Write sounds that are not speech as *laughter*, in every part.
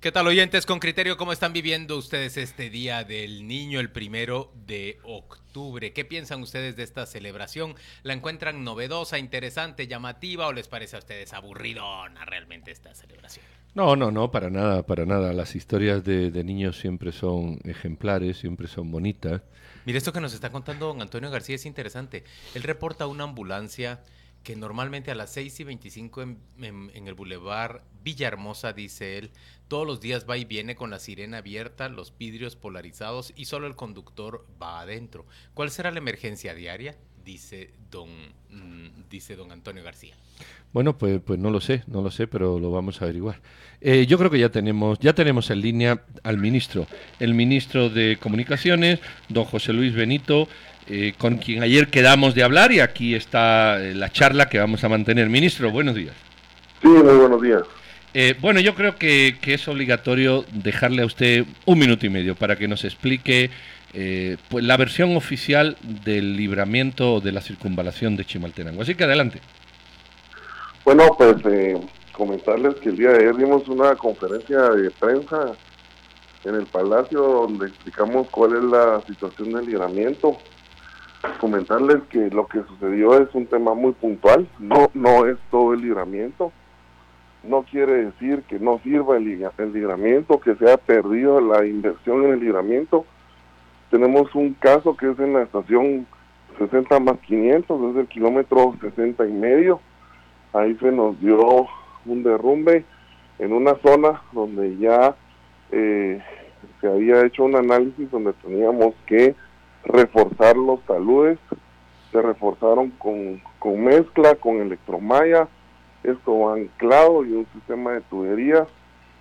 ¿Qué tal oyentes con criterio? ¿Cómo están viviendo ustedes este Día del Niño, el primero de octubre? ¿Qué piensan ustedes de esta celebración? ¿La encuentran novedosa, interesante, llamativa o les parece a ustedes aburridona realmente esta celebración? No, no, no, para nada, para nada. Las historias de, de niños siempre son ejemplares, siempre son bonitas. Mire, esto que nos está contando don Antonio García es interesante. Él reporta una ambulancia que normalmente a las 6 y 25 en, el bulevar Villahermosa, dice él, todos los días va y viene con la sirena abierta, los vidrios polarizados y solo el conductor va adentro. ¿Cuál será la emergencia diaria? Dice don, mm, dice don Antonio García. Bueno, pues, pues no lo sé, no lo sé, pero lo vamos a averiguar. Eh, yo creo que ya tenemos, ya tenemos en línea al ministro, el ministro de Comunicaciones, don José Luis Benito, eh, con quien ayer quedamos de hablar y aquí está eh, la charla que vamos a mantener. Ministro, buenos días. Sí, muy buenos días. Eh, bueno, yo creo que, que, es obligatorio dejarle a usted un minuto y medio para que nos explique eh, pues la versión oficial del libramiento de la circunvalación de Chimaltenango. Así que adelante. Bueno, pues eh, comentarles que el día de ayer dimos una conferencia de prensa en el Palacio donde explicamos cuál es la situación del libramiento. Comentarles que lo que sucedió es un tema muy puntual, no, no es todo el libramiento no quiere decir que no sirva el, el libramiento, que se ha perdido la inversión en el libramiento. Tenemos un caso que es en la estación 60 más 500, desde el kilómetro 60 y medio. Ahí se nos dio un derrumbe en una zona donde ya eh, se había hecho un análisis donde teníamos que reforzar los taludes. Se reforzaron con, con mezcla, con electromalla, esto va anclado y un sistema de tuberías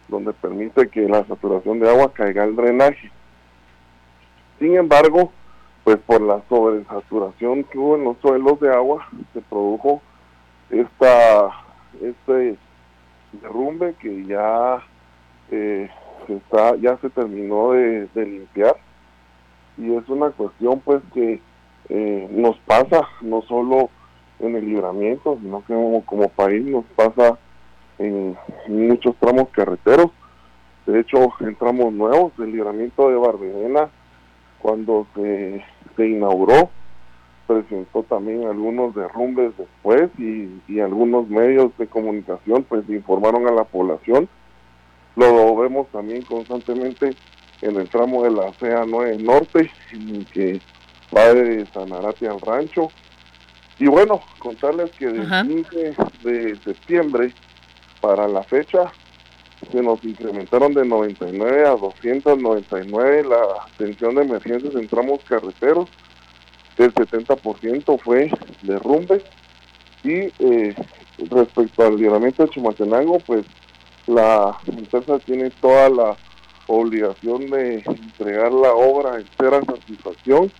donde permite que la saturación de agua caiga al drenaje. Sin embargo, pues por la sobresaturación que hubo en los suelos de agua, se produjo esta este derrumbe que ya eh, está ya se terminó de, limpiar y es una cuestión pues que eh, nos pasa no solo en el libramiento, sino que como, país nos pasa en, en, muchos tramos carreteros. De hecho, en tramos nuevos, el libramiento de Barberena, cuando se, se inauguró, presentó también algunos derrumbes después y, y, algunos medios de comunicación pues informaron a la población. Lo vemos también constantemente en el tramo de la CA9 Norte, que va de Sanarate al rancho, y bueno, contarles que del 15 de septiembre para la fecha se nos incrementaron de 99 a 299 la atención de emergencias en tramos carreteros. El 70% fue derrumbe. Y eh, respecto al libramiento de Chimaltenango, pues la empresa tiene toda la obligación de entregar la obra en entera satisfacción.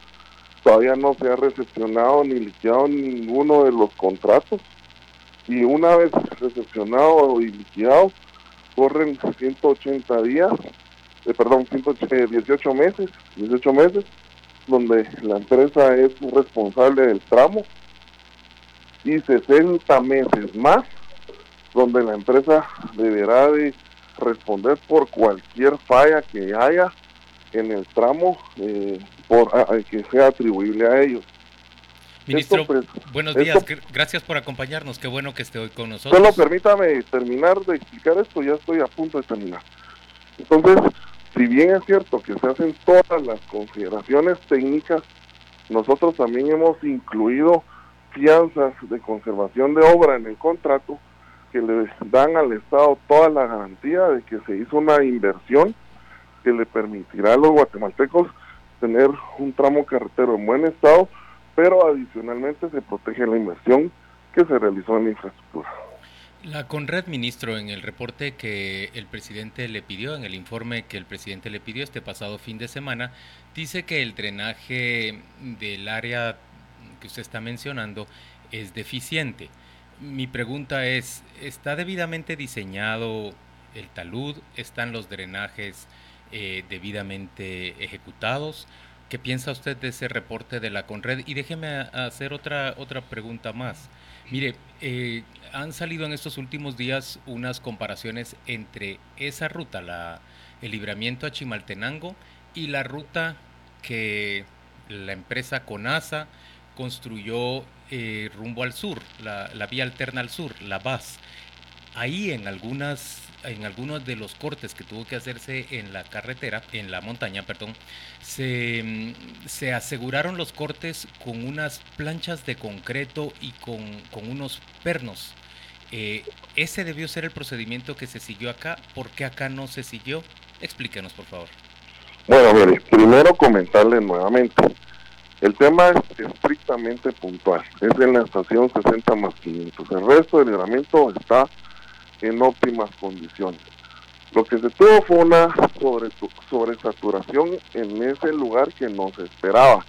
Todavía no se ha recepcionado ni liquidado ninguno de los contratos. Y una vez recepcionado y liquidado corren 180 días, eh, perdón, 118 meses, 18 meses, donde la empresa es responsable del tramo. Y 60 meses más, donde la empresa deberá de responder por cualquier falla que haya en el tramo eh, por a, que sea atribuible a ellos. Ministro, esto, pues, buenos días, esto, gracias por acompañarnos, qué bueno que esté hoy con nosotros. Solo permítame terminar de explicar esto, ya estoy a punto de terminar. Entonces, si bien es cierto que se hacen todas las consideraciones técnicas, nosotros también hemos incluido fianzas de conservación de obra en el contrato que le dan al Estado toda la garantía de que se hizo una inversión que le permitirá a los guatemaltecos tener un tramo carretero en buen estado, pero adicionalmente se protege la inversión que se realizó en la infraestructura. La Conred, ministro, en el reporte que el presidente le pidió, en el informe que el presidente le pidió este pasado fin de semana, dice que el drenaje del área que usted está mencionando es deficiente. Mi pregunta es, ¿está debidamente diseñado el talud? ¿Están los drenajes eh, debidamente ejecutados ¿Qué piensa usted de ese reporte de la Conred? Y déjeme hacer otra, otra pregunta más. Mire, eh, han salido en estos últimos días unas comparaciones entre esa ruta, la, el libramiento a Chimaltenango, y la ruta que la empresa CONASA construyó eh, rumbo al sur, la, vía alterna al sur, la VAS. Ahí en algunas en algunos de los cortes que tuvo que hacerse en la carretera, en la montaña, perdón, se, se aseguraron los cortes con unas planchas de concreto y con, unos pernos. Eh, ese debió ser el procedimiento que se siguió acá. ¿Por qué acá no se siguió? Explíquenos, por favor. Bueno, mire, primero comentarle nuevamente. El tema es estrictamente puntual. Es en la estación 60 más 500. El resto del libramiento está en óptimas condiciones. Lo que se tuvo fue una sobre, sobresaturación en ese lugar que no se esperaba.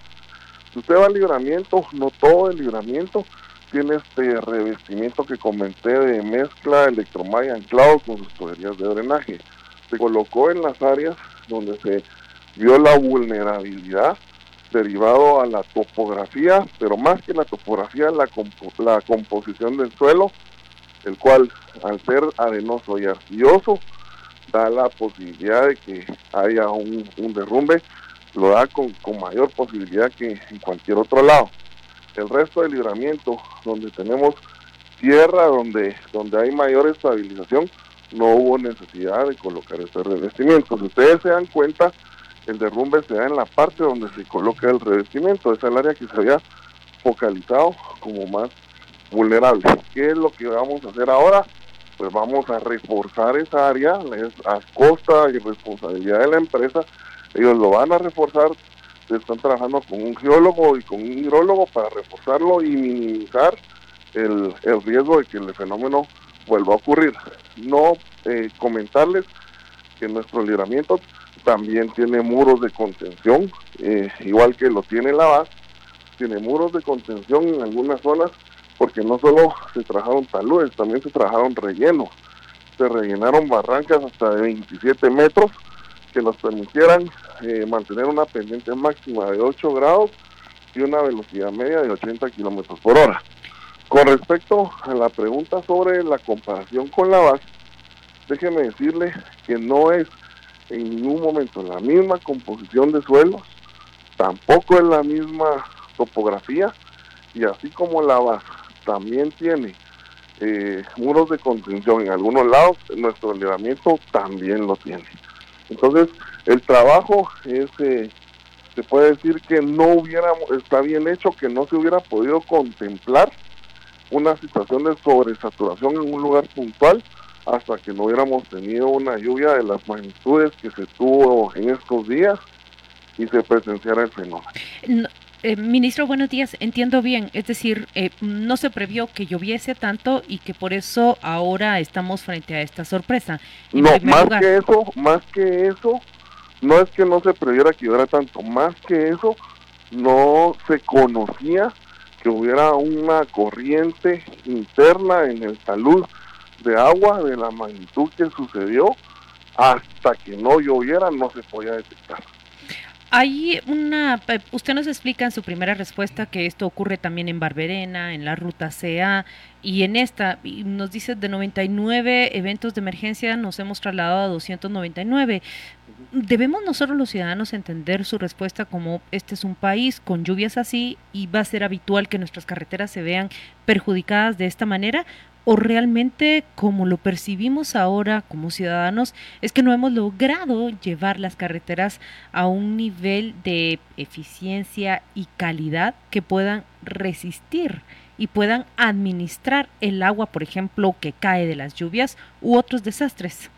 Si usted va al libramiento, no todo el libramiento tiene este revestimiento que comenté de mezcla electromaya anclado con sus tuberías de drenaje. Se colocó en las áreas donde se vio la vulnerabilidad derivado a la topografía, pero más que la topografía, la, la composición del suelo, el cual al ser arenoso y arcilloso da la posibilidad de que haya un, derrumbe, lo da con, mayor posibilidad que en cualquier otro lado. El resto del libramiento, donde tenemos tierra, donde, donde hay mayor estabilización, no hubo necesidad de colocar ese revestimiento. Si ustedes se dan cuenta, el derrumbe se da en la parte donde se coloca el revestimiento, es el área que se había focalizado como más vulnerable. ¿Qué es lo que vamos a hacer ahora? Pues vamos a reforzar esa área, a costa y responsabilidad de la empresa. Ellos lo van a reforzar, están trabajando con un geólogo y con un hidrólogo para reforzarlo y minimizar el, riesgo de que el fenómeno vuelva a ocurrir. No eh, comentarles que nuestro libramiento también tiene muros de contención, eh, igual que lo tiene la base, tiene muros de contención en algunas zonas porque no solo se trabajaron taludes, también se trabajaron rellenos. Se rellenaron barrancas hasta de 27 metros que nos permitieran eh, mantener una pendiente máxima de 8 grados y una velocidad media de 80 kilómetros por hora. Con respecto a la pregunta sobre la comparación con la base, déjeme decirle que no es en ningún momento la misma composición de suelos, tampoco es la misma topografía, y así como la base también tiene eh, muros de contención en algunos lados, nuestro elevamiento también lo tiene. Entonces, el trabajo eh, se puede decir que no hubiera, está bien hecho, que no se hubiera podido contemplar una situación de sobresaturación en un lugar puntual hasta que no hubiéramos tenido una lluvia de las magnitudes que se tuvo en estos días y se presenciara el fenómeno. Eh, ministro, buenos días. Entiendo bien, es decir, eh, no se previó que lloviese tanto y que por eso ahora estamos frente a esta sorpresa. no, más que eso, más que eso, no es que no se previera que lloviera tanto, más que eso, no se conocía que hubiera una corriente interna en el talud de agua de la magnitud que sucedió hasta que no lloviera no se podía detectar. Hay una, usted nos explica en su primera respuesta que esto ocurre también en Barberena, en la ruta CA y en esta, nos dice de 99 eventos de emergencia nos hemos trasladado a 299. ¿Debemos nosotros los ciudadanos entender su respuesta como este es un país con lluvias así y va a ser habitual que nuestras carreteras se vean perjudicadas de esta manera? O realmente como lo percibimos ahora como ciudadanos es que no hemos logrado llevar las carreteras a un nivel de eficiencia y calidad que puedan resistir y puedan administrar el agua, por ejemplo, que cae de las lluvias u otros desastres.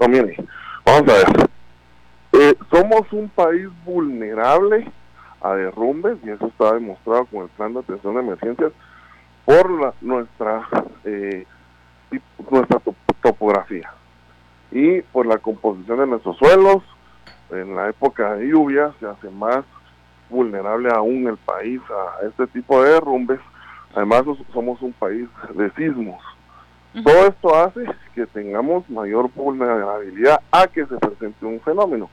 No, mire, vamos a ver. Eh, somos un país vulnerable a derrumbes y eso está demostrado con el plan de atención de emergencias por nuestra, eh, nuestra topografía y por la composición de nuestros suelos. En la época de lluvia se hace más vulnerable aún el país a este tipo de derrumbes. Además somos un país de sismos. Todo esto hace que tengamos mayor vulnerabilidad a que se presente un fenómeno.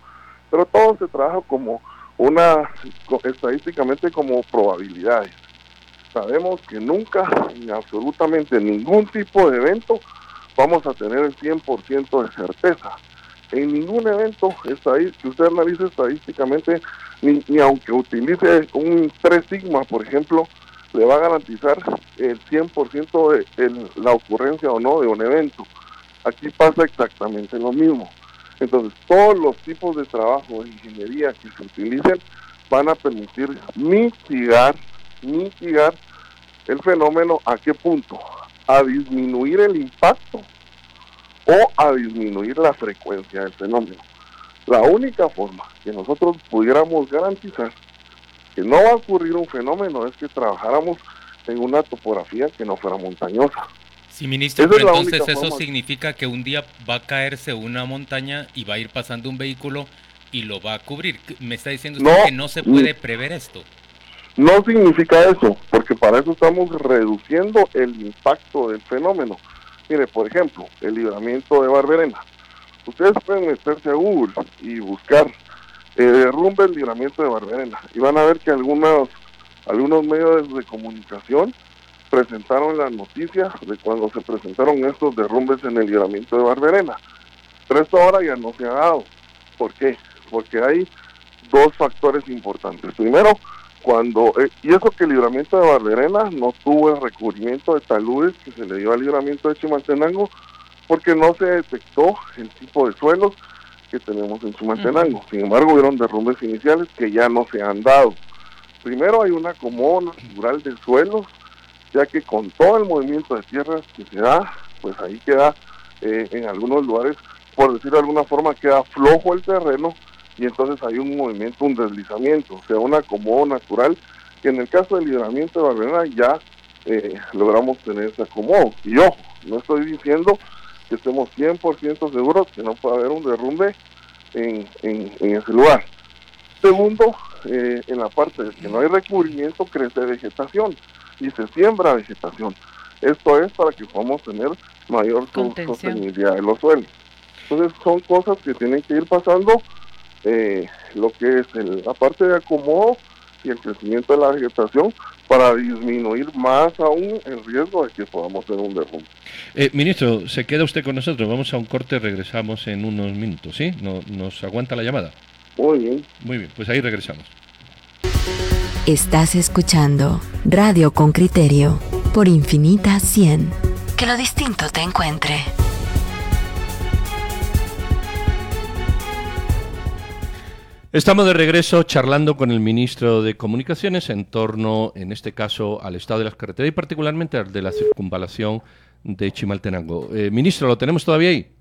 Pero todo se trabaja como una estadísticamente como probabilidades. Sabemos que nunca, en absolutamente ningún tipo de evento, vamos a tener el 100% de certeza. En ningún evento que usted analice estadísticamente, ni, aunque utilice un 3 sigma, por ejemplo, le va a garantizar el 100% de la ocurrencia o no de un evento. Aquí pasa exactamente lo mismo. Entonces, todos los tipos de trabajo de ingeniería que se utilicen van a permitir mitigar, mitigar el fenómeno a qué punto? A disminuir el impacto o a disminuir la frecuencia del fenómeno. La única forma que nosotros pudiéramos garantizar que no va a ocurrir un fenómeno es que trabajáramos en una topografía que no fuera montañosa. Sí, ministro, pero entonces eso significa que un día va a caerse una montaña y va a ir pasando un vehículo y lo va a cubrir. Me está diciendo usted que no se puede prever esto. No significa eso, porque para eso estamos reduciendo el impacto del fenómeno. Mire, por ejemplo, el libramiento de Barberena. Ustedes pueden meterse a Google y buscar eh, derrumbe el libramiento de Barberena y van a ver que algunos, algunos medios de comunicación presentaron la noticia de cuando se presentaron estos derrumbes en el libramiento de Barberena. Pero esto ahora ya no se ha dado. ¿Por qué? Porque hay dos factores importantes. Primero, cuando, eh, y eso que el libramiento de Barberena no tuvo el recubrimiento de taludes que se le dio al libramiento de Chimaltenango, porque no se detectó el tipo de suelos que tenemos en Chimaltenango. Sin embargo, hubieron derrumbes iniciales que ya no se han dado. Primero hay una acomodo natural de suelos ya que con todo el movimiento de tierras que se da, pues ahí queda eh, en algunos lugares, por decirlo de alguna forma, queda flojo el terreno y entonces hay un movimiento, un deslizamiento, o sea, un acomodo natural, que en el caso del libramiento de Barberena ya eh, logramos tener ese acomodo. Y ojo, no estoy diciendo que estemos 100% seguros que no puede haber un derrumbe en, ese lugar. Segundo, eh, en la parte de que no hay recubrimiento, crece vegetación y se siembra vegetación. Esto es para que podamos tener mayor sostenibilidad de los suelos. Entonces son cosas que tienen que ir pasando, eh, lo que es la parte de acomodo y el crecimiento de la vegetación para disminuir más aún el riesgo de que podamos tener un derrumbe. Eh, ministro, se queda usted con nosotros. Vamos a un corte, regresamos en unos minutos, ¿sí? ¿Nos aguanta la llamada? Muy bien. Muy bien, pues ahí regresamos. Estás escuchando Radio con Criterio por Infinita 100. Que lo distinto te encuentre. Estamos de regreso charlando con el ministro de Comunicaciones en torno, en este caso, al estado de las carreteras y particularmente al de la circunvalación de Chimaltenango. Eh, ministro, ¿lo tenemos todavía ahí?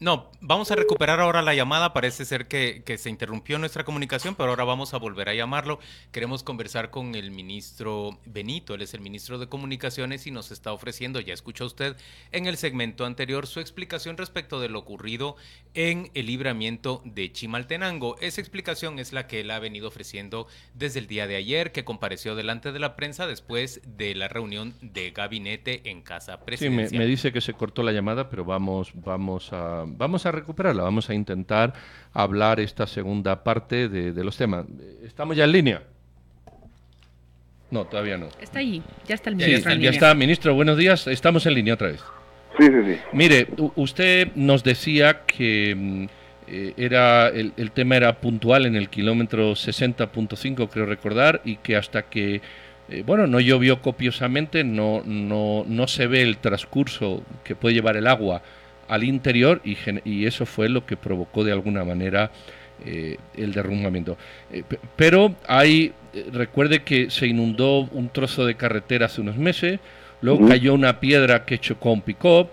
No, vamos a recuperar ahora la llamada. Parece ser que, se interrumpió nuestra comunicación, pero ahora vamos a volver a llamarlo. Queremos conversar con el ministro Benito. Él es el ministro de Comunicaciones y nos está ofreciendo, ya escuchó usted en el segmento anterior, su explicación respecto de lo ocurrido en el libramiento de Chimaltenango. Esa explicación es la que él ha venido ofreciendo desde el día de ayer, que compareció delante de la prensa después de la reunión de gabinete en Casa Presidencial. Sí, me, me dice que se cortó la llamada, pero vamos, vamos a vamos a recuperarla, vamos a intentar hablar esta segunda parte de, los temas. ¿Estamos ya en línea? No, todavía no. Está ahí, ya está el ministro. ya está, ministro, buenos días, estamos en línea otra vez. Sí, sí, sí. Mire, usted nos decía que mm, eh, era el, tema era puntual en el kilómetro 60.5, creo recordar, y que hasta que eh, bueno, no llovió copiosamente, no, no, no se ve el transcurso que puede llevar el agua al interior y, y, eso fue lo que provocó de alguna manera eh, el derrumbamiento. Pero hay, recuerde que se inundó un trozo de carretera hace unos meses, luego cayó una piedra que chocó un pick-up,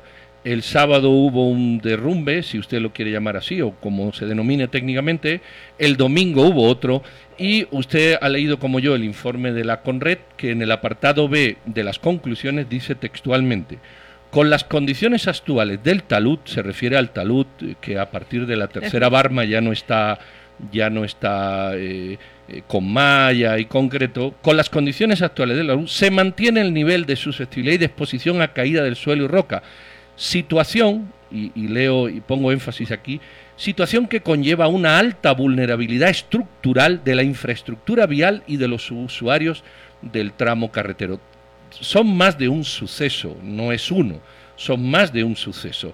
el sábado hubo un derrumbe, si usted lo quiere llamar así, o como se denomine técnicamente, el domingo hubo otro, y usted ha leído como yo el informe de la CONRED, que en el apartado B de las conclusiones dice textualmente, con las condiciones actuales del talud, se refiere al talud que a partir de la tercera *laughs* barma ya no está, ya no está eh, eh, con malla y concreto, con las condiciones actuales del talud se mantiene el nivel de susceptibilidad y de exposición a caída del suelo y roca. Situación, y, leo y pongo énfasis aquí, situación que conlleva una alta vulnerabilidad estructural de la infraestructura vial y de los usuarios del tramo carretero. Son más de un suceso, no es uno, son más de un suceso.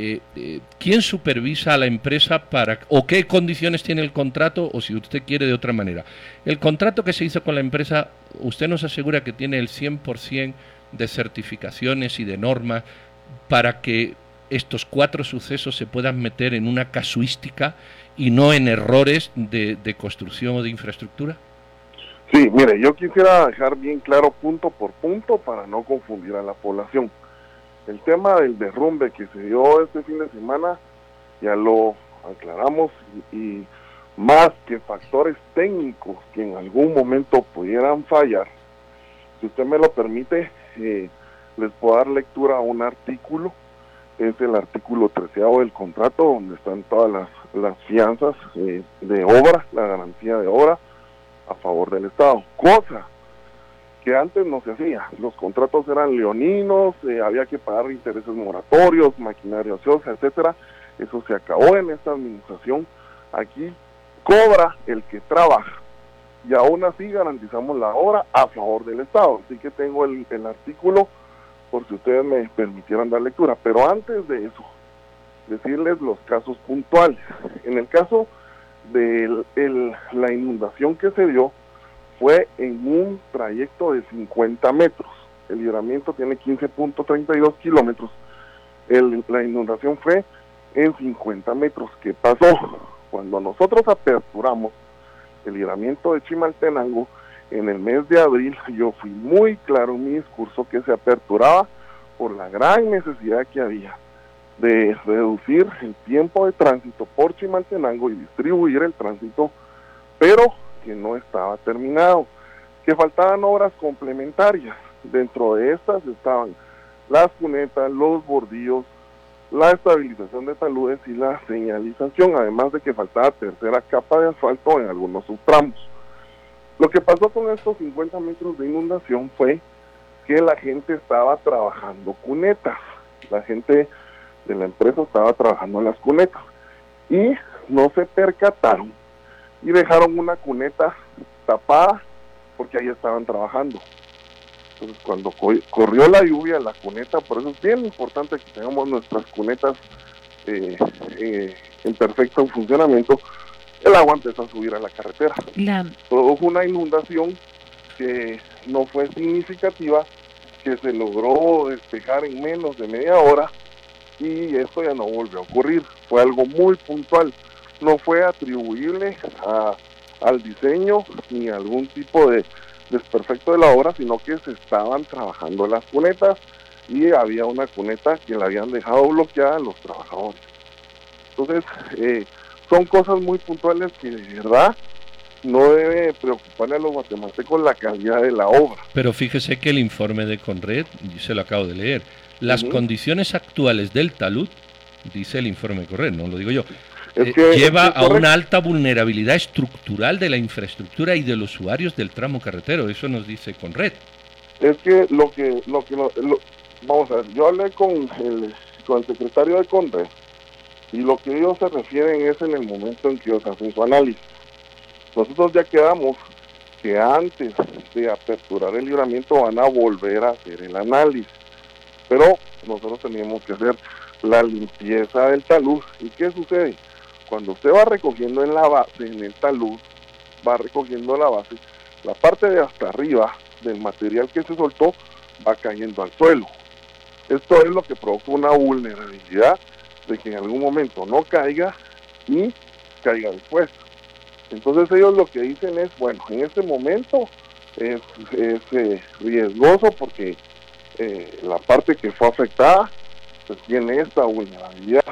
Eh, eh, ¿Quién supervisa a la empresa para, o qué condiciones tiene el contrato, o si usted quiere de otra manera? El contrato que se hizo con la empresa, usted nos asegura que tiene el 100% de certificaciones y de normas para que estos cuatro sucesos se puedan meter en una casuística y no en errores de, construcción o de infraestructura? Sí, mire, yo quisiera dejar bien claro punto por punto para no confundir a la población. El tema del derrumbe que se dio este fin de semana, ya lo aclaramos y, más que factores técnicos que en algún momento pudieran fallar, si usted me lo permite, eh, les puedo dar lectura a un artículo es el artículo 13 del contrato, donde están todas las, fianzas eh, de obra, la garantía de obra a favor del Estado. Cosa antes no se hacía. Los contratos eran leoninos, eh, había que pagar intereses moratorios, maquinaria ociosa, etcétera. Eso se acabó en esta administración. Aquí cobra el que trabaja. Y aún así garantizamos la obra a favor del Estado. Así que tengo el artículo por si ustedes me permitieran dar lectura. Pero antes de eso, decirles los casos puntuales. En el caso de la inundación que se dio, fue en un trayecto de 50 metros. El libramiento tiene 15.32 kilómetros. la inundación fue en 50 metros. ¿Qué pasó? Cuando nosotros aperturamos el libramiento de Chimaltenango, en el mes de abril yo fui muy claro en mi discurso que se aperturaba por la gran necesidad que había de reducir el tiempo de tránsito por Chimaltenango y distribuir el tránsito, pero que no estaba terminado, que faltaban obras complementarias. Dentro de estas estaban las cunetas, los bordillos, la estabilización de taludes y la señalización, además de que faltaba tercera capa de asfalto en algunos subtramos. Lo que pasó con estos 50 metros de inundación fue que la gente estaba trabajando cunetas. La gente de la empresa estaba trabajando en las cunetas. Y no se percataron y dejaron una cuneta tapada porque ahí estaban trabajando. Entonces cuando corrió la lluvia, la cuneta, por eso es bien importante que tengamos nuestras cunetas eh, eh, en perfecto funcionamiento, el agua empezó a subir a la carretera. La... Produjo una inundación que no fue significativa, que se logró despejar en menos de media hora y esto ya no volvió a ocurrir. Fue algo muy puntual, no fue atribuible a, al diseño ni a algún tipo de desperfecto de la obra, sino que se estaban trabajando las cunetas y había una cuneta que la habían dejado bloqueada a los trabajadores. Entonces, eh, son cosas muy puntuales que de verdad no debe preocuparle a los guatemaltecos la calidad de la obra. Pero fíjese que el informe de Conred, se lo acabo de leer, las condiciones actuales del talud, dice el informe de Conred, no lo digo yo, eh, lleva a una alta vulnerabilidad estructural de la infraestructura y de los usuarios del tramo carretero, eso nos dice Conred. Es que lo que, lo que vamos a ver, yo hablé con el, con el secretario de Conred y lo que ellos se refieren es en el momento en que ellos hacen su análisis. Nosotros ya quedamos que antes de aperturar el libramiento van a volver a hacer el análisis. Pero nosotros tenemos que hacer la limpieza del talud. ¿Y qué sucede? Cuando usted va recogiendo en la base, en el talud, va recogiendo la base, la parte de hasta arriba del material que se soltó va cayendo al suelo. Esto es lo que provoca una vulnerabilidad de que en algún momento no caiga y caiga después. Entonces ellos lo que dicen es, bueno, en este momento es, eh, riesgoso porque eh, la parte que fue afectada pues tiene esta vulnerabilidad.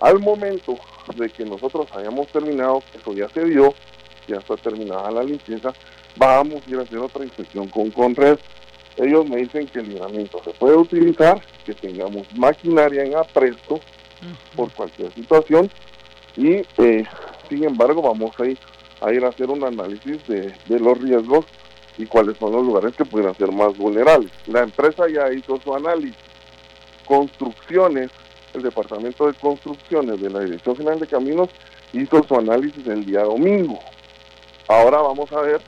Al momento de que nosotros hayamos terminado, que eso ya se dio, ya está terminada la limpieza, vamos a ir a hacer otra inspección con Conred. Ellos me dicen que el libramiento se puede utilizar, que tengamos maquinaria en apresto, por cualquier situación y eh, sin embargo vamos a ir, a ir a hacer un análisis de, los riesgos y cuáles son los lugares que pudieran ser más vulnerables. La empresa ya hizo su análisis. Construcciones el Departamento de Construcciones de la Dirección General de Caminos hizo su análisis el día domingo. Ahora vamos a ver,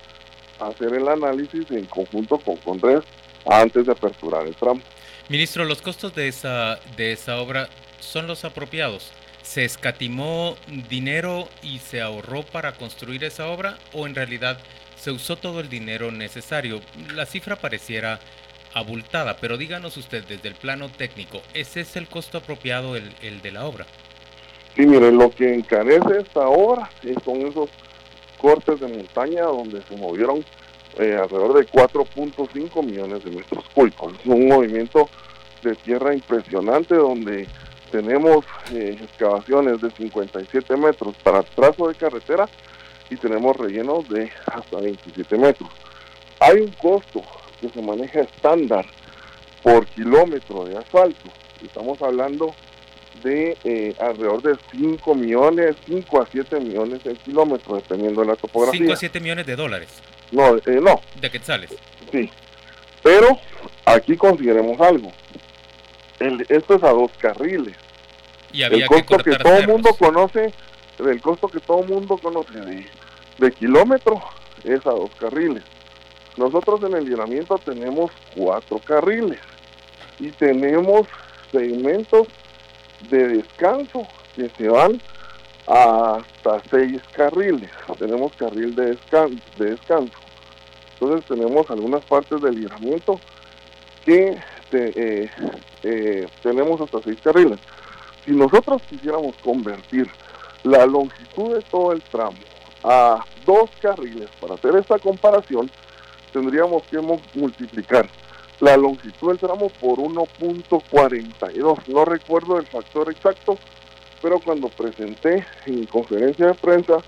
hacer el análisis en conjunto con Conres antes de aperturar el tramo. Ministro, ¿los costos de esa, de esa obra son los apropiados? ¿Se escatimó dinero y se ahorró para construir esa obra o en realidad se usó todo el dinero necesario? La cifra pareciera abultada, pero díganos usted desde el plano técnico, ¿ese es el costo apropiado, el, el de la obra? Sí, mire, lo que encarece esta obra son esos cortes de montaña donde se movieron eh, alrededor de 4.5 millones de metros cúbicos. Es un movimiento de tierra impresionante donde tenemos eh, excavaciones de 57 metros para trazo de carretera y tenemos rellenos de hasta 27 metros. Hay un costo que se maneja estándar por kilómetro de asfalto. Estamos hablando de eh, alrededor de 5 millones, 5 a 7 millones de kilómetros, dependiendo de la topografía. 5 a 7 millones de dólares. No, eh, no. De quetzales. Sí. Pero aquí consideremos algo. El, esto es a dos carriles. Y había el costo que, todo el mundo conoce, el costo que todo el mundo conoce de, de kilómetro es a dos carriles. Nosotros en el llenamiento tenemos cuatro carriles y tenemos segmentos de descanso que se van hasta seis carriles. Tenemos carril de, de descanso. Entonces tenemos algunas partes del libramiento que eh, eh, tenemos hasta seis carriles. Si nosotros quisiéramos convertir la longitud de todo el tramo a dos carriles para hacer esta comparación, tendríamos que multiplicar la longitud del tramo por 1.42. No recuerdo el factor exacto, pero cuando presenté en conferencia de prensa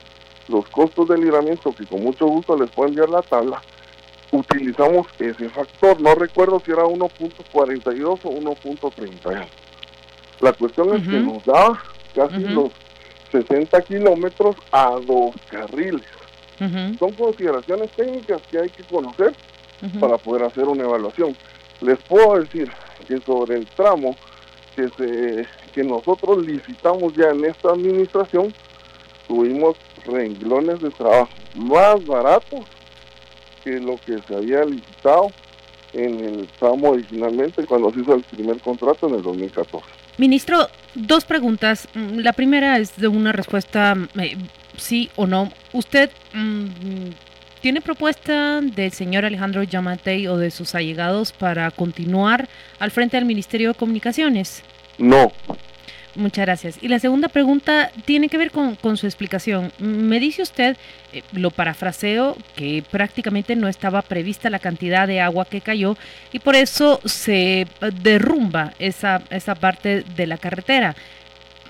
los costos del libramiento, que con mucho gusto les puedo enviar la tabla, utilizamos ese factor. No recuerdo si era 1.42 o 1.31. La cuestión es que nos da casi los 60 kilómetros a dos carriles. Son consideraciones técnicas que hay que conocer para poder hacer una evaluación. Les puedo decir que sobre el tramo que, se, que nosotros licitamos ya en esta administración, tuvimos renglones de trabajo más baratos que lo que se había licitado en el tramo originalmente cuando se hizo el primer contrato en el 2014. Ministro, dos preguntas. Mm, la primera es de una respuesta eh, sí o no. ¿Usted mm, tiene propuesta del señor Alejandro Yamatei o de sus allegados para continuar al frente del Ministerio de Comunicaciones? No. Muchas gracias. Y la segunda pregunta tiene que ver con, su explicación. Me dice usted, eh, lo parafraseo, que prácticamente no estaba prevista la cantidad de agua que cayó y por eso se derrumba esa, esa parte de la carretera.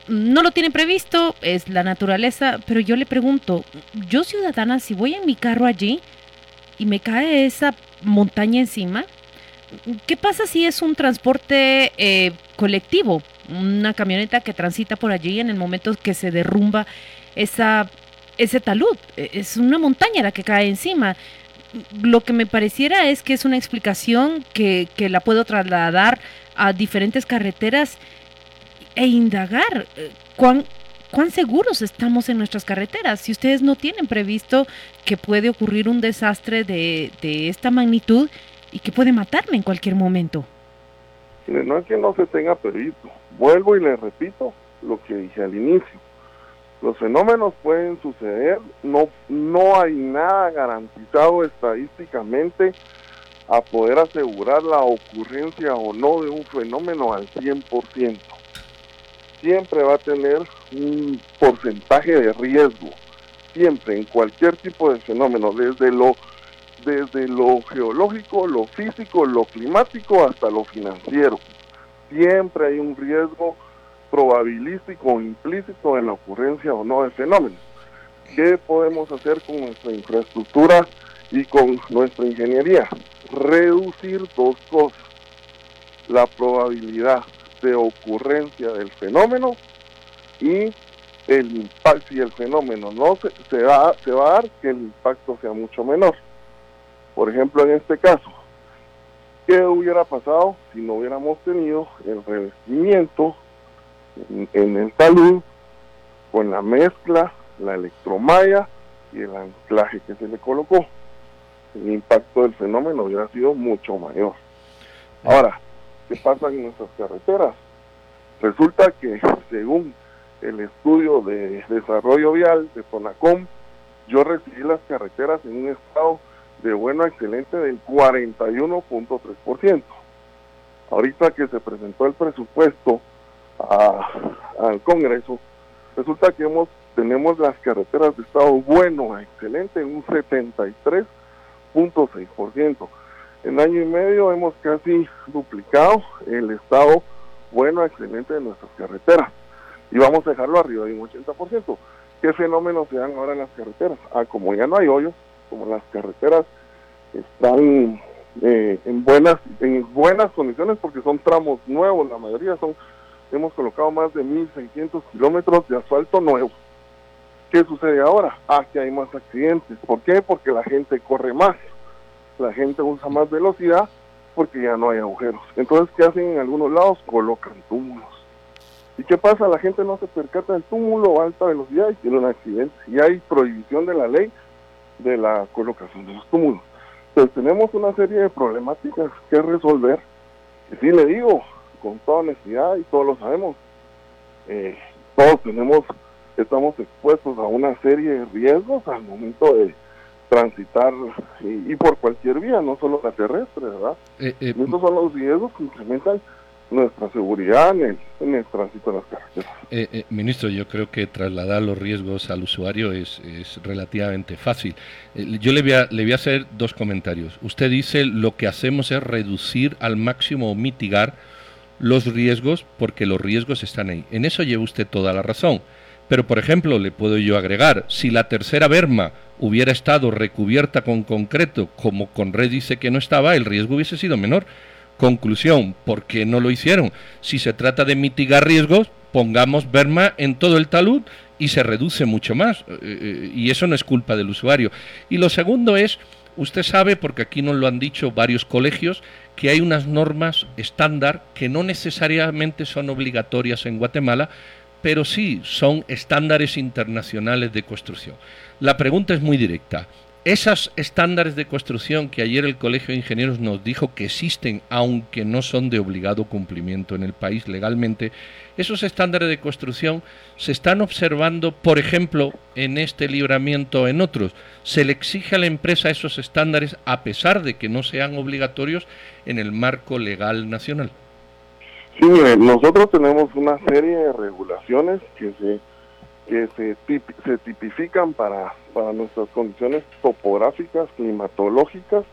No lo tienen previsto, es la naturaleza, pero yo le pregunto, yo ciudadana, si voy en mi carro allí y me cae esa montaña encima, ¿qué pasa si es un transporte eh, colectivo? una camioneta que transita por allí en el momento que se derrumba esa, ese talud. E, es una montaña la que cae encima. Lo que me pareciera es que es una explicación que, que la puedo trasladar a diferentes carreteras e indagar eh, cuán, cuán seguros estamos en nuestras carreteras. Si ustedes no tienen previsto que puede ocurrir un desastre de, de esta magnitud y que puede matarme en cualquier momento. No es que no se tenga previsto, Vuelvo y le repito lo que dije al inicio. Los fenómenos pueden suceder, no, no hay nada garantizado estadísticamente a poder asegurar la ocurrencia o no de un fenómeno al 100%. Siempre va a tener un porcentaje de riesgo, siempre, en cualquier tipo de fenómeno, desde lo, desde lo geológico, lo físico, lo climático hasta lo financiero siempre hay un riesgo probabilístico o implícito en la ocurrencia o no de fenómenos. ¿Qué podemos hacer con nuestra infraestructura y con nuestra ingeniería? Reducir dos cosas. La probabilidad de ocurrencia del fenómeno y el impacto, si el fenómeno no se, se, va, se va a dar, que el impacto sea mucho menor. Por ejemplo, en este caso, ¿Qué hubiera pasado si no hubiéramos tenido el revestimiento en, el talud con la mezcla, la electromalla y el anclaje que se le colocó. El impacto del fenómeno hubiera sido mucho mayor. Ahora, ¿qué pasa en nuestras carreteras? Resulta que según el estudio de desarrollo vial de Tonacom, yo recibí las carreteras en un estado de bueno a excelente del 41.3%. Ahorita que se presentó el presupuesto al Congreso, resulta que hemos, tenemos las carreteras de estado bueno a excelente en un 73.6%. En año y medio hemos casi duplicado el estado bueno excelente de nuestras carreteras y vamos a dejarlo arriba de un 80%. ¿Qué fenómenos se dan ahora en las carreteras? Ah, como ya no hay hoyos, como las carreteras están eh, en buenas en buenas condiciones porque son tramos nuevos, la mayoría son, hemos colocado más de 1.600 kilómetros de asfalto nuevo. ¿Qué sucede ahora? Ah, que hay más accidentes. ¿Por qué? Porque la gente corre más, la gente usa más velocidad porque ya no hay agujeros. Entonces, ¿qué hacen en algunos lados? Colocan túmulos. ¿Y qué pasa? La gente no se percata del túmulo a alta velocidad y tiene un accidente. Y hay prohibición de la ley de la colocación de los túmulos. Entonces tenemos una serie de problemáticas que resolver. Y sí le digo, con toda honestidad, y todos lo sabemos, eh, todos tenemos, estamos expuestos a una serie de riesgos al momento de transitar y, por cualquier vía, no solo la terrestre, ¿verdad? Eh, eh, estos son los riesgos que incrementan nuestra seguridad en el, tránsito de las carreteras. Eh, eh, ministro, yo creo que trasladar los riesgos al usuario es, relativamente fácil. Eh, yo le voy, a, le voy a hacer dos comentarios. Usted dice lo que hacemos es reducir al máximo o mitigar los riesgos porque los riesgos están ahí. En eso lleva usted toda la razón. Pero, por ejemplo, le puedo yo agregar, si la tercera berma hubiera estado recubierta con concreto, como Conred dice que no estaba, el riesgo hubiese sido menor Conclusión, ¿por qué no lo hicieron? Si se trata de mitigar riesgos, pongamos Berma en todo el talud y se reduce mucho más. Eh, eh, y eso no es culpa del usuario. Y lo segundo es, usted sabe, porque aquí nos lo han dicho varios colegios, que hay unas normas estándar que no necesariamente son obligatorias en Guatemala, pero sí son estándares internacionales de construcción. La pregunta es muy directa. Esos estándares de construcción que ayer el Colegio de Ingenieros nos dijo que existen, aunque no son de obligado cumplimiento en el país legalmente, esos estándares de construcción se están observando, por ejemplo, en este libramiento en otros. Se le exige a la empresa esos estándares a pesar de que no sean obligatorios en el marco legal nacional. Sí, nosotros tenemos una serie de regulaciones que se que se, se tipifican para, para nuestras condiciones topográficas, climatológicas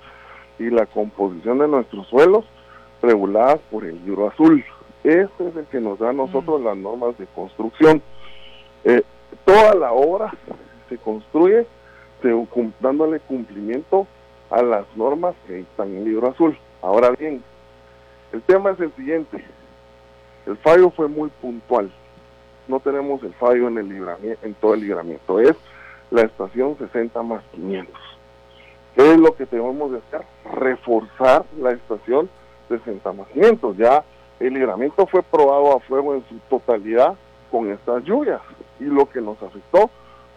y la composición de nuestros suelos reguladas por el libro azul. Este es el que nos da a nosotros las normas de construcción. Eh, toda la obra se construye dándole cumplimiento a las normas que están en el libro azul. Ahora bien, el tema es el siguiente. El fallo fue muy puntual no tenemos el fallo en el libramiento, en todo el libramiento, es la estación 60 más 500. ¿Qué es lo que tenemos de hacer? Reforzar la estación 60 más 500. Ya el libramiento fue probado a fuego en su totalidad con estas lluvias y lo que nos afectó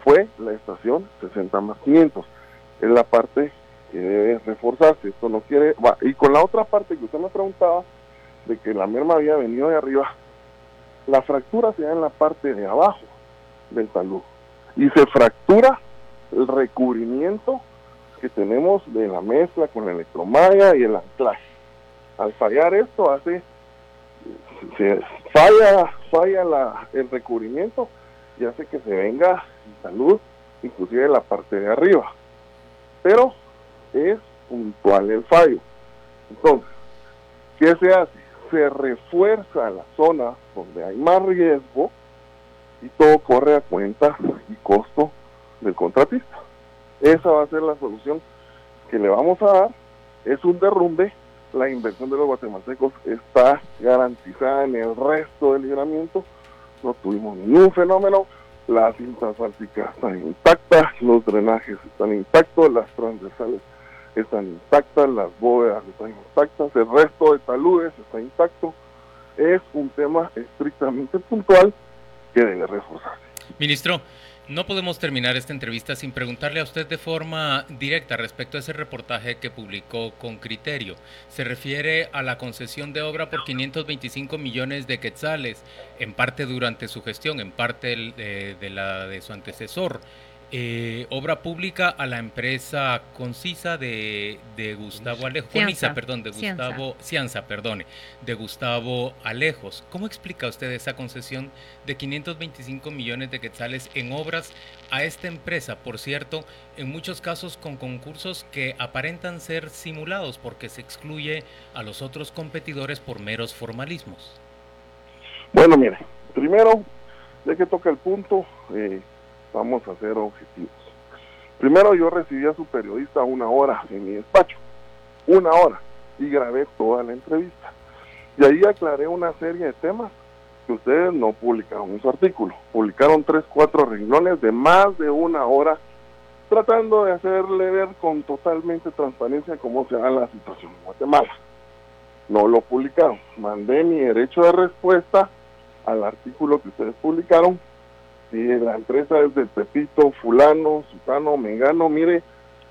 fue la estación 60 más 500. Es la parte que debe reforzarse. Esto no quiere. y con la otra parte que usted me preguntaba, de que la merma había venido de arriba, la fractura se da en la parte de abajo del talud y se fractura el recubrimiento que tenemos de la mezcla con la electromalla y el anclaje. Al fallar esto hace falla falla la, el recubrimiento y hace que se venga el talud inclusive la parte de arriba. Pero es puntual el fallo. Entonces, ¿qué se hace? Se refuerza la zona donde hay más riesgo y todo corre a cuenta y costo del contratista. Esa va a ser la solución que le vamos a dar. Es un derrumbe. La inversión de los guatemaltecos está garantizada en el resto del libramiento. No tuvimos ningún fenómeno. Las cintas asfálticas están intactas, los drenajes están intactos, las transversales están intactas, las bóvedas están intactas, el resto de taludes está intacto es un tema estrictamente puntual que debe reforzarse. Ministro, no podemos terminar esta entrevista sin preguntarle a usted de forma directa respecto a ese reportaje que publicó con criterio. Se refiere a la concesión de obra por 525 millones de quetzales, en parte durante su gestión, en parte de, de la de su antecesor. Eh, obra pública a la empresa Concisa de, de Gustavo Alejos, perdón, de Gustavo Cianza, perdone, de Gustavo Alejos. ¿Cómo explica usted esa concesión de 525 millones de quetzales en obras a esta empresa? Por cierto, en muchos casos con concursos que aparentan ser simulados porque se excluye a los otros competidores por meros formalismos. Bueno, mire, primero, ya que toca el punto, eh, vamos a ser objetivos. Primero yo recibí a su periodista una hora en mi despacho, una hora, y grabé toda la entrevista. Y ahí aclaré una serie de temas que ustedes no publicaron en su artículo. Publicaron tres, cuatro renglones de más de una hora tratando de hacerle ver con totalmente transparencia cómo se da la situación en Guatemala. No lo publicaron. Mandé mi derecho de respuesta al artículo que ustedes publicaron si la empresa es de Pepito, fulano, sutano, mengano, mire,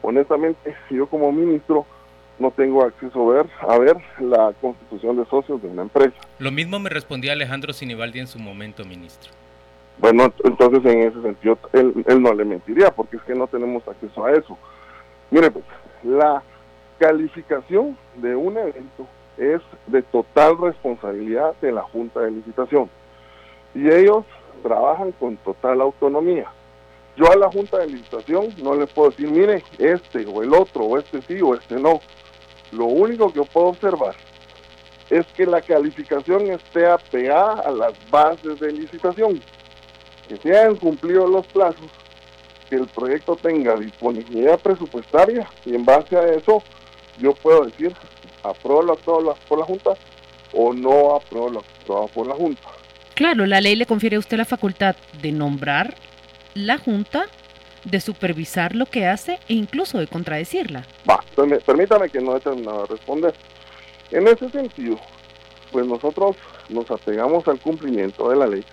honestamente, *laughs* yo como ministro no tengo acceso a ver, a ver la constitución de socios de una empresa. Lo mismo me respondía Alejandro Sinibaldi en su momento, ministro. Bueno, entonces en ese sentido él, él no le mentiría, porque es que no tenemos acceso a eso. Mire, pues, la calificación de un evento es de total responsabilidad de la Junta de Licitación. Y ellos trabajan con total autonomía. Yo a la Junta de Licitación no le puedo decir, mire, este o el otro, o este sí o este no. Lo único que puedo observar es que la calificación esté apegada a las bases de licitación, que se hayan cumplido los plazos, que el proyecto tenga disponibilidad presupuestaria y en base a eso yo puedo decir apruebo por la Junta o no apruebo por la Junta. Claro, la ley le confiere a usted la facultad de nombrar la Junta, de supervisar lo que hace e incluso de contradecirla. Va, permítame que no he terminado de responder. En ese sentido, pues nosotros nos apegamos al cumplimiento de la ley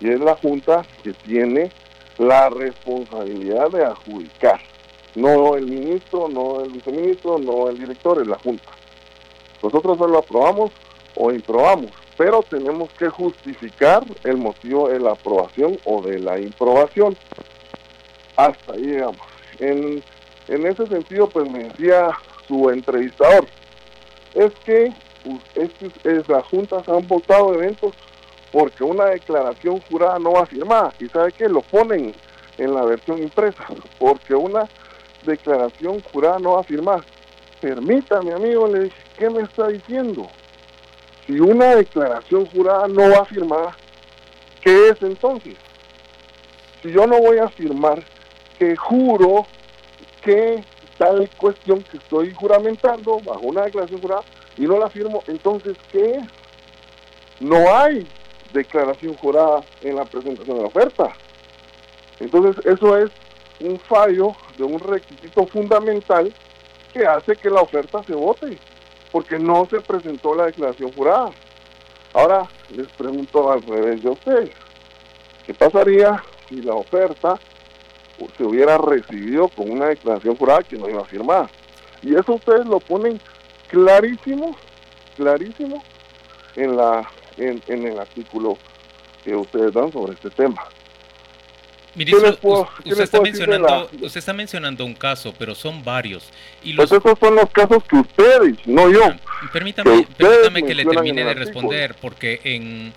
y es la Junta que tiene la responsabilidad de adjudicar. No el ministro, no el viceministro, no el director, es la Junta. Nosotros solo aprobamos o improbamos pero tenemos que justificar el motivo de la aprobación o de la improbación. Hasta ahí llegamos. En, en ese sentido, pues me decía su entrevistador, es que es, es, las juntas han votado eventos porque una declaración jurada no va firmada. ¿Y sabe qué? Lo ponen en la versión impresa, porque una declaración jurada no va firmar. Permítame, amigo, le dije, ¿qué me está diciendo? Si una declaración jurada no va a firmar, ¿qué es entonces? Si yo no voy a firmar que juro que tal cuestión que estoy juramentando bajo una declaración jurada y no la firmo, entonces ¿qué es? No hay declaración jurada en la presentación de la oferta. Entonces eso es un fallo de un requisito fundamental que hace que la oferta se vote porque no se presentó la declaración jurada. Ahora les pregunto al revés de ustedes, ¿qué pasaría si la oferta se hubiera recibido con una declaración jurada que no iba a firmar? Y eso ustedes lo ponen clarísimo, clarísimo en la en, en el artículo que ustedes dan sobre este tema. Ministro, usted, está mencionando, usted está mencionando un caso, pero son varios. Y pues esos son los casos que ustedes, no yo. Permítame, permítame que le termine de responder, porque en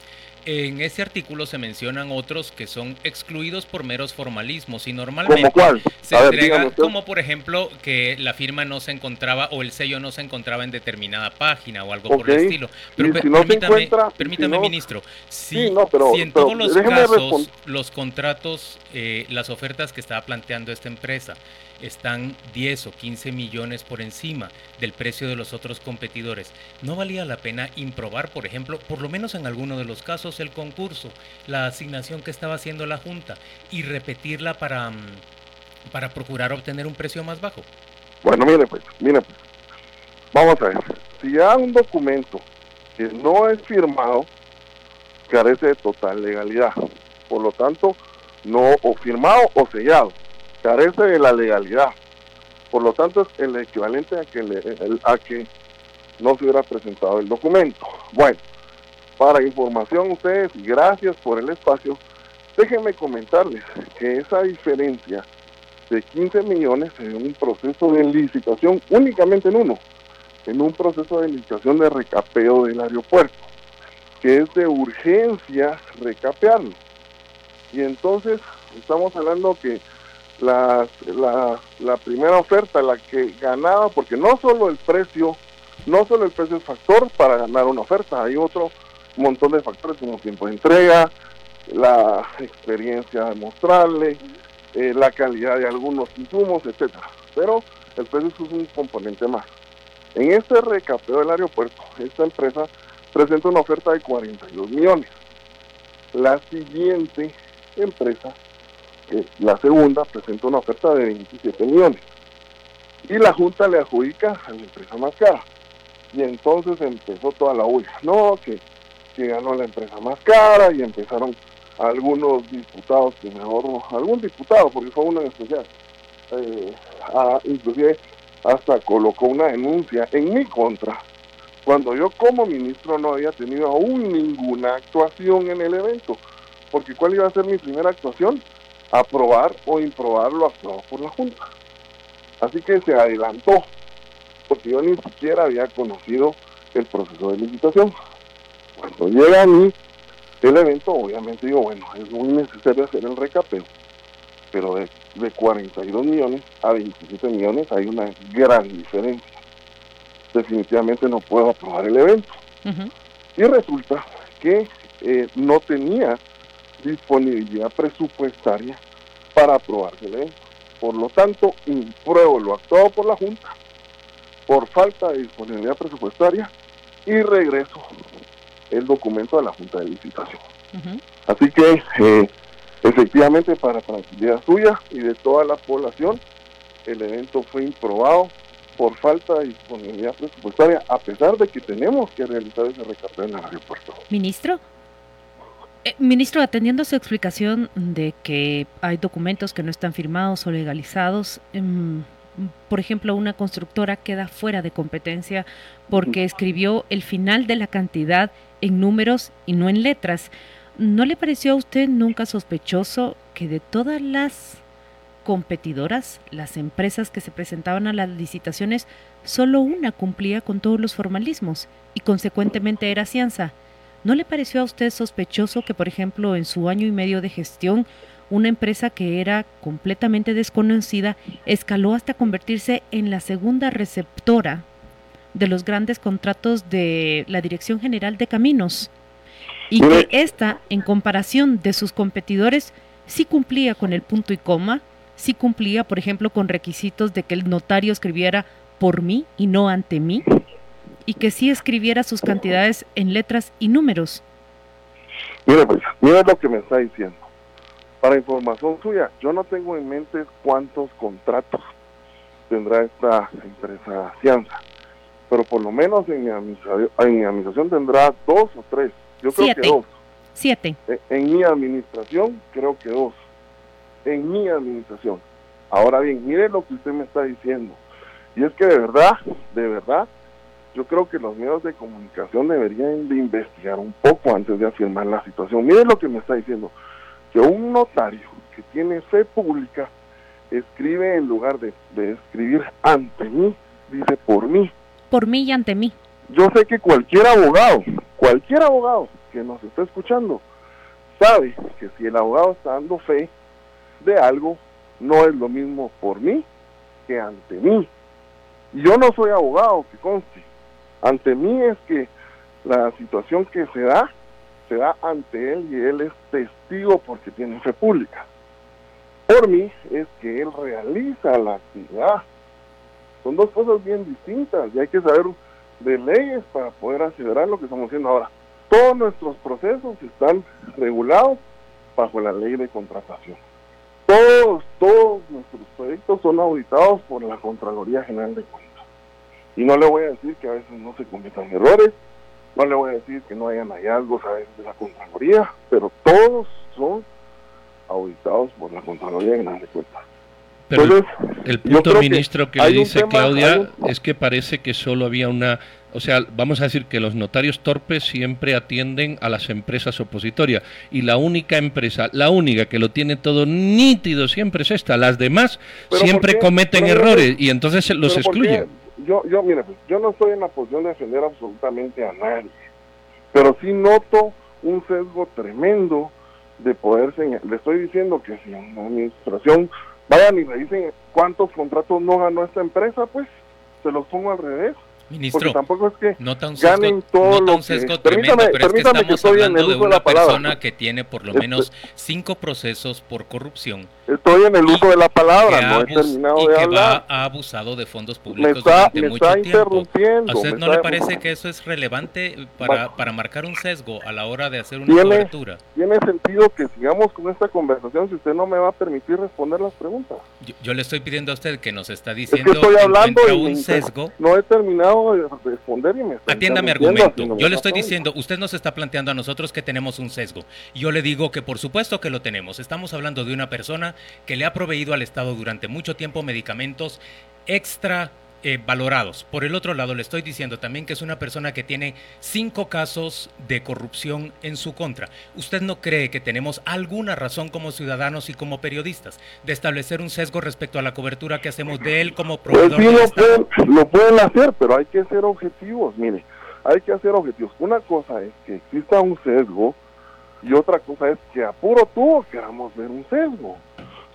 en ese artículo se mencionan otros que son excluidos por meros formalismos y normalmente se entrega como por ejemplo que la firma no se encontraba o el sello no se encontraba en determinada página o algo por el estilo. Pero permítame, permítame ministro, si, en todos los casos los contratos, eh, las ofertas que estaba planteando esta empresa están 10 o 15 millones por encima del precio de los otros competidores, ¿no valía la pena improbar, por ejemplo, por lo menos en alguno de los casos, el concurso, la asignación que estaba haciendo la Junta y repetirla para, mm, para procurar obtener un precio más bajo? Bueno, mire pues, mire pues, vamos a ver, si hay un documento que no es firmado, carece de total legalidad. Por lo tanto, no o firmado o sellado, carece de la legalidad. Por lo tanto, es el equivalente a que, a que no se hubiera presentado el documento. Bueno, para información ustedes gracias por el espacio, déjenme comentarles que esa diferencia de 15 millones en un proceso de licitación, únicamente en uno, en un proceso de licitación de recapeo del aeropuerto, que es de urgencia recapearlo. Y entonces estamos hablando que la, la, primera oferta, la que ganaba, porque no solo el precio, no solo el precio es factor para ganar una oferta, hay otro montón de factores como tiempo de entrega, la experiencia de mostrarle, eh, la calidad de algunos insumos, etcétera. Pero el precio es un componente más. En este recapeo del aeropuerto, esta empresa presenta una oferta de 42 millones. La siguiente empresa la segunda presenta una oferta de 27 millones. Y la Junta le adjudica a la empresa más cara. Y entonces empezó toda la huella. No, que, que ganó la empresa más cara y empezaron algunos diputados, que mejor, algún diputado, porque fue uno en especial, eh, inclusive hasta colocó una denuncia en mi contra, cuando yo como ministro no había tenido aún ninguna actuación en el evento, porque ¿cuál iba a ser mi primera actuación? Aprobar o improbar lo aprobado por la Junta. Así que se adelantó, porque yo ni siquiera había conocido el proceso de licitación. Cuando llega a mí el evento, obviamente digo, bueno, es muy necesario hacer el recapeo, pero de, 42 millones a 27 millones hay una gran diferencia. Definitivamente no puedo aprobar el evento. Y resulta que eh, no tenía disponibilidad presupuestaria para aprobarse Por lo tanto, impruebo lo actuado por la Junta por falta de disponibilidad presupuestaria y regreso el documento a la Junta de Licitación. Así que, eh, efectivamente, para tranquilidad suya y de toda la población, el evento fue improbado por falta de disponibilidad presupuestaria, a pesar de que tenemos que realizar ese recapeo en el aeropuerto. Ministro, eh, ministro, atendiendo a su explicación de que hay documentos que no están firmados o legalizados, em, por ejemplo, una constructora queda fuera de competencia porque escribió el final de la cantidad en números y no en letras. ¿No le pareció a usted nunca sospechoso que de todas las competidoras, las empresas que se presentaban a las licitaciones, solo una cumplía con todos los formalismos y consecuentemente era Cianza? ¿No le pareció a usted sospechoso que, por ejemplo, en su año y medio de gestión, una empresa que era completamente desconocida escaló hasta convertirse en la segunda receptora de los grandes contratos de la Dirección General de Caminos? Y que esta, en comparación de sus competidores, sí cumplía con el punto y coma, sí cumplía, por ejemplo, con requisitos de que el notario escribiera por mí y no ante mí y que sí escribiera sus cantidades en letras y números. Mire, pues, mire lo que me está diciendo. Para información suya, yo no tengo en mente cuántos contratos tendrá esta empresa Cianza, pero por lo menos en mi administración, en mi administración tendrá dos o tres. Yo creo que dos. Siete. En, en mi administración creo que dos. En mi administración. Ahora bien, mire lo que usted me está diciendo. Y es que de verdad, de verdad, yo creo que los medios de comunicación deberían de investigar un poco antes de afirmar la situación. Miren lo que me está diciendo, que un notario que tiene fe pública escribe en lugar de, de escribir ante mí, dice por mí. Por mí y ante mí. Yo sé que cualquier abogado, cualquier abogado que nos esté escuchando, sabe que si el abogado está dando fe de algo, no es lo mismo por mí que ante mí. Y yo no soy abogado, que conste, ante mí es que la situación que se da, se da ante él y él es testigo porque tiene fe pública. Por mí es que él realiza la actividad. Son dos cosas bien distintas y hay que saber de leyes para poder asegurar lo que estamos haciendo ahora. Todos nuestros procesos están regulados bajo la ley de contratación. Todos, todos nuestros proyectos son auditados por la Contraloría General de Cuentas. Y no le voy a decir que a veces no se cometan errores, No le voy a decir que no hayan hallazgos a veces de la Contraloría, pero todos son auditados por la Contraloría en grande cuenta. Pero el punto, ministro, que, le dice Claudia es que parece que solo había una o sea, vamos a decir que los notarios torpes siempre atienden a las empresas opositorias y la única empresa, la única que lo tiene todo nítido siempre es esta. Las demás siempre cometen errores y entonces los excluyen. Yo, yo, mire, pues, yo no estoy en la posición de defender absolutamente a nadie, pero sí noto un sesgo tremendo de poder señalar. Le estoy diciendo que si en la administración vayan y le dicen cuántos contratos no ganó esta empresa, pues se los pongo al revés Ministro, tampoco es que nota un sesgo, ganen todo nota un sesgo tremendo, pero es que estamos hablando de una persona que tiene por lo menos cinco procesos por corrupción. Estoy en el uso de la palabra, no he terminado y de que hablar. Va, ha abusado de fondos públicos me está, durante me mucho está tiempo. ¿A usted no le parece que eso es relevante para, para marcar un sesgo a la hora de hacer una ¿Tiene, cobertura? Tiene sentido que sigamos con esta conversación si usted no me va a permitir responder las preguntas. Yo, yo le estoy pidiendo a usted que nos está diciendo es que estoy hablando un sesgo. No he terminado responder y me Atienda mi argumento. yo le estoy diciendo, usted nos está planteando a nosotros que tenemos un sesgo. Yo le digo que por supuesto que lo tenemos. Estamos hablando de una persona que le ha proveído al Estado durante mucho tiempo medicamentos extra eh, valorados. Por el otro lado, le estoy diciendo también que es una persona que tiene cinco casos de corrupción en su contra. ¿Usted no cree que tenemos alguna razón como ciudadanos y como periodistas de establecer un sesgo respecto a la cobertura que hacemos de él como proveedor? Pues sí, lo pueden, lo pueden hacer, pero hay que ser objetivos. Mire, hay que hacer objetivos. Una cosa es que exista un sesgo y otra cosa es que a puro tubo queramos ver un sesgo.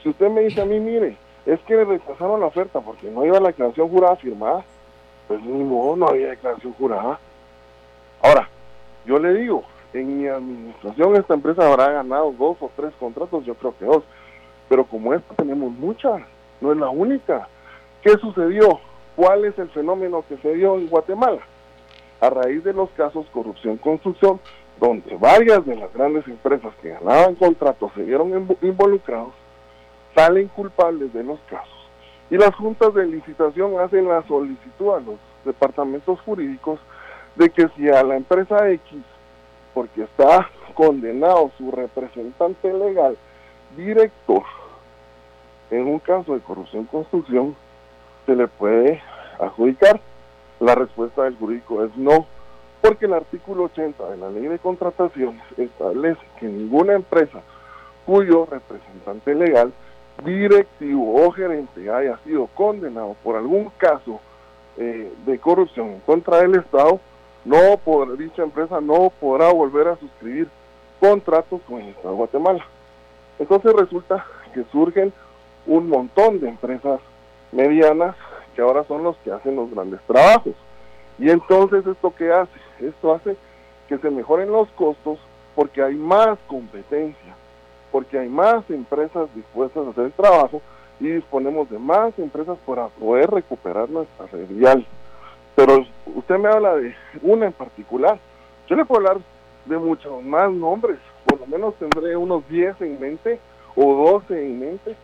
Si usted me dice a mí, mire, es que le rechazaron la oferta porque no iba la declaración jurada firmada. Pues ni modo, no había declaración jurada. Ahora, yo le digo, en mi administración esta empresa habrá ganado dos o tres contratos, yo creo que dos. Pero como esta tenemos muchas, no es la única. ¿Qué sucedió? ¿Cuál es el fenómeno que se dio en Guatemala? A raíz de los casos corrupción-construcción, donde varias de las grandes empresas que ganaban contratos se vieron involucrados, salen culpables de los casos. Y las juntas de licitación hacen la solicitud a los departamentos jurídicos de que si a la empresa X, porque está condenado su representante legal, director, en un caso de corrupción construcción, se le puede adjudicar. La respuesta del jurídico es no, porque el artículo 80 de la ley de contrataciones establece que ninguna empresa cuyo representante legal directivo o gerente haya sido condenado por algún caso eh, de corrupción contra del Estado, no podrá, dicha empresa no podrá volver a suscribir contratos con el Estado de Guatemala. Entonces resulta que surgen un montón de empresas medianas que ahora son los que hacen los grandes trabajos. Y entonces esto que hace, esto hace que se mejoren los costos porque hay más competencia porque hay más empresas dispuestas a hacer el trabajo y disponemos de más empresas para poder recuperar nuestra red vial. Pero usted me habla de una en particular. Yo le puedo hablar de muchos más nombres. Por lo menos tendré unos 10 en mente o 12 en mente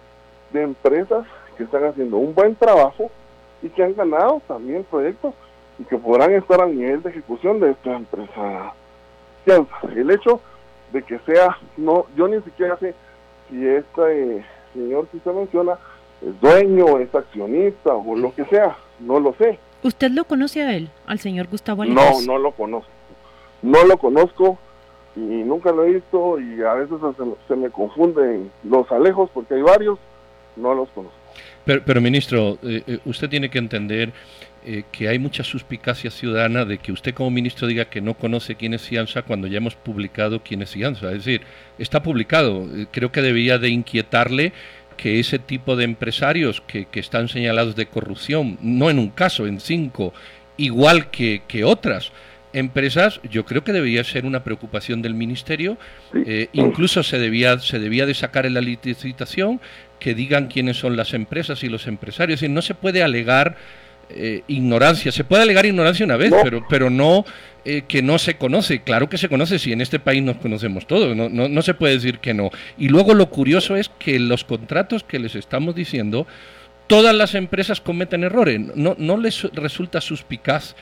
de empresas que están haciendo un buen trabajo y que han ganado también proyectos y que podrán estar al nivel de ejecución de esta empresa. El hecho de que sea, no, yo ni siquiera sé si este señor que usted menciona es dueño, es accionista o lo que sea, no lo sé. ¿Usted lo conoce a él, al señor Gustavo No, no lo conozco. No lo conozco y nunca lo he visto y a veces se, me confunden los alejos porque hay varios, no los conozco. Pero, pero ministro, eh, eh, usted tiene que entender eh, que hay mucha suspicacia ciudadana de que usted como ministro diga que no conoce quién es Cianza cuando ya hemos publicado quién es Cianza. Es decir, está publicado. Eh, creo que debía de inquietarle que ese tipo de empresarios que, que, están señalados de corrupción, no en un caso, en cinco, igual que, que otras empresas, yo creo que debería ser una preocupación del ministerio. Eh, incluso se debía, se debía de sacar en la licitación que digan quiénes son las empresas y los empresarios. Es decir, no se puede alegar eh, ignorancia. Se puede alegar ignorancia una vez, pero, pero no eh, que no se conoce. Claro que se conoce, si en este país nos conocemos todos, no, no, no se puede decir que no. Y luego lo curioso es que los contratos que les estamos diciendo, todas las empresas cometen errores. No, no les resulta suspicaz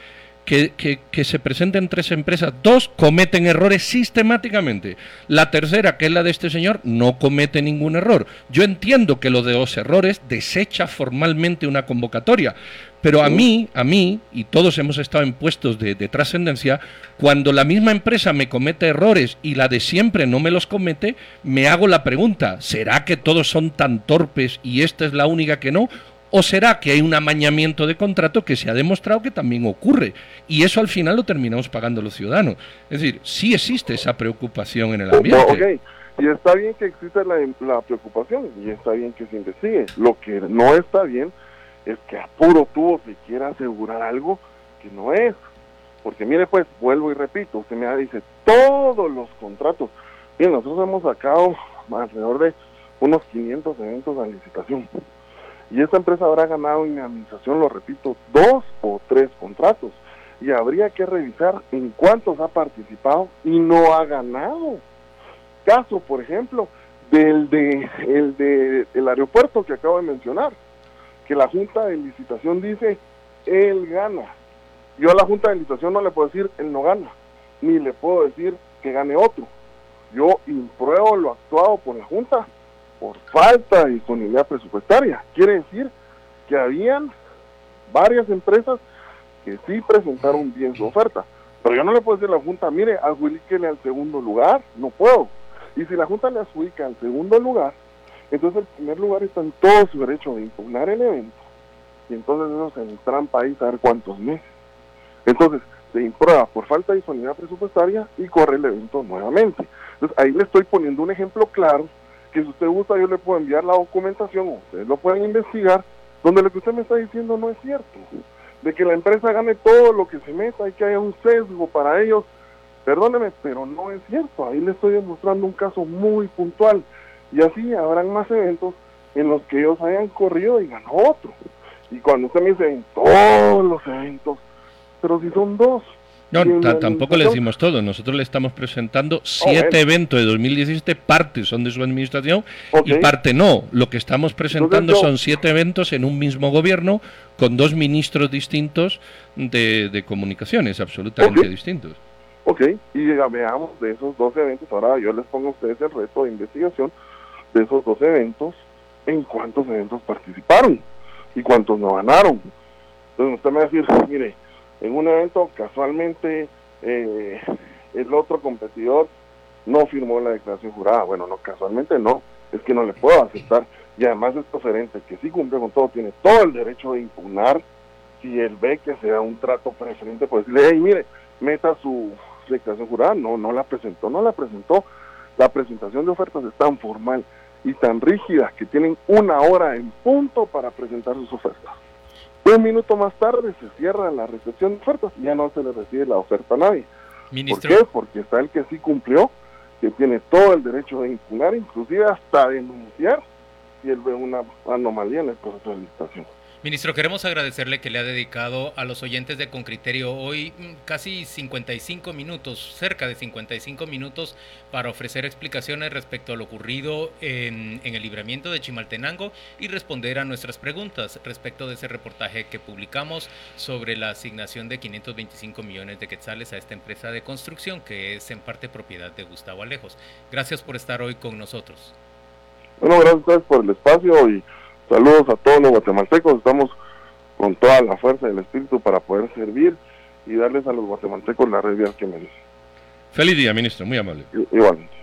que, que, se presenten tres empresas, dos cometen errores sistemáticamente. La tercera, que es la de este señor, no comete ningún error. Yo entiendo que lo de los errores desecha formalmente una convocatoria, pero a mí, a mí, y todos hemos estado en puestos de, de trascendencia, cuando la misma empresa me comete errores y la de siempre no me los comete, me hago la pregunta, ¿será que todos son tan torpes y esta es la única que no? ¿O será que hay un amañamiento de contrato que se ha demostrado que también ocurre? Y eso al final lo terminamos pagando los ciudadanos. Es decir, sí existe esa preocupación en el ambiente. Y está bien que exista la, preocupación y está bien que se investigue. Lo que no está bien es que a puro tubo se quiera asegurar algo que no es. Porque mire pues, vuelvo y repito, usted me dice, todos los contratos. Bien, nosotros hemos sacado alrededor de unos 500 eventos a licitación y esta empresa habrá ganado en administración, lo repito, dos o tres contratos. Y habría que revisar en cuántos ha participado y no ha ganado. Caso, por ejemplo, del de, el de el aeropuerto que acabo de mencionar, que la Junta de Licitación dice, él gana. Yo a la Junta de Licitación no le puedo decir, él no gana, ni le puedo decir que gane otro. Yo impruebo lo actuado por la Junta por falta de disponibilidad presupuestaria. Quiere decir que habían varias empresas que sí presentaron bien su oferta. Pero yo no le puedo decir a la Junta, mire, adjudíquele al segundo lugar, no puedo. Y si la Junta le adjudica al segundo lugar, entonces el primer lugar está en todo su derecho de impugnar el evento. Y entonces eso se entrampa ahí a ver cuántos meses. Entonces, se imprueba por falta de disponibilidad presupuestaria y corre el evento nuevamente. Entonces, ahí le estoy poniendo un ejemplo claro que si usted gusta yo le puedo enviar la documentación, ustedes lo pueden investigar, donde lo que usted me está diciendo no es cierto. De que la empresa gane todo lo que se meta y que haya un sesgo para ellos, perdóneme, pero no es cierto. Ahí le estoy demostrando un caso muy puntual. Y así habrán más eventos en los que ellos hayan corrido y ganó otro. Y cuando usted me dice en todos los eventos, pero si son dos, no, tampoco le decimos todo. Nosotros le estamos presentando oh, siete eventos de 2017, parte son de su administración y parte no. Lo que estamos presentando son siete eventos en un mismo gobierno con dos ministros distintos de, comunicaciones, absolutamente distintos. Ok, y veamos de esos dos eventos. Ahora yo les pongo a ustedes el reto de investigación de esos dos eventos, en cuántos eventos participaron y cuántos no ganaron. Entonces usted me va a decir, mire, en un evento casualmente eh, el otro competidor no firmó la declaración jurada. Bueno, no, casualmente no, es que no le puedo aceptar. Y además es oferente que sí cumple con todo, tiene todo el derecho de impugnar si él ve que sea un trato preferente, pues decirle, hey, mire, meta su declaración jurada. No, no la presentó, no la presentó. La presentación de ofertas es tan formal y tan rígida que tienen una hora en punto para presentar sus ofertas. Un minuto más tarde se cierra la recepción de ofertas y ya no se le recibe la oferta a nadie. ¿Por qué? Porque está el que sí cumplió, que tiene todo el derecho de impugnar, inclusive hasta denunciar si él ve una anomalía en el proceso de licitación. Ministro, queremos agradecerle que le ha dedicado a los oyentes de Concriterio hoy mm, casi 55 minutos, cerca de 55 minutos, para ofrecer explicaciones respecto a lo ocurrido en, el libramiento de Chimaltenango y responder a nuestras preguntas respecto de ese reportaje que publicamos sobre la asignación de 525 millones de quetzales a esta empresa de construcción que es en parte propiedad de Gustavo Alejos. Gracias por estar hoy con nosotros. Bueno, gracias por el espacio y Saludos a todos los guatemaltecos, estamos con toda la fuerza del espíritu para poder servir y darles a los guatemaltecos la red que merecen. Feliz día, ministro, muy amable. Igualmente.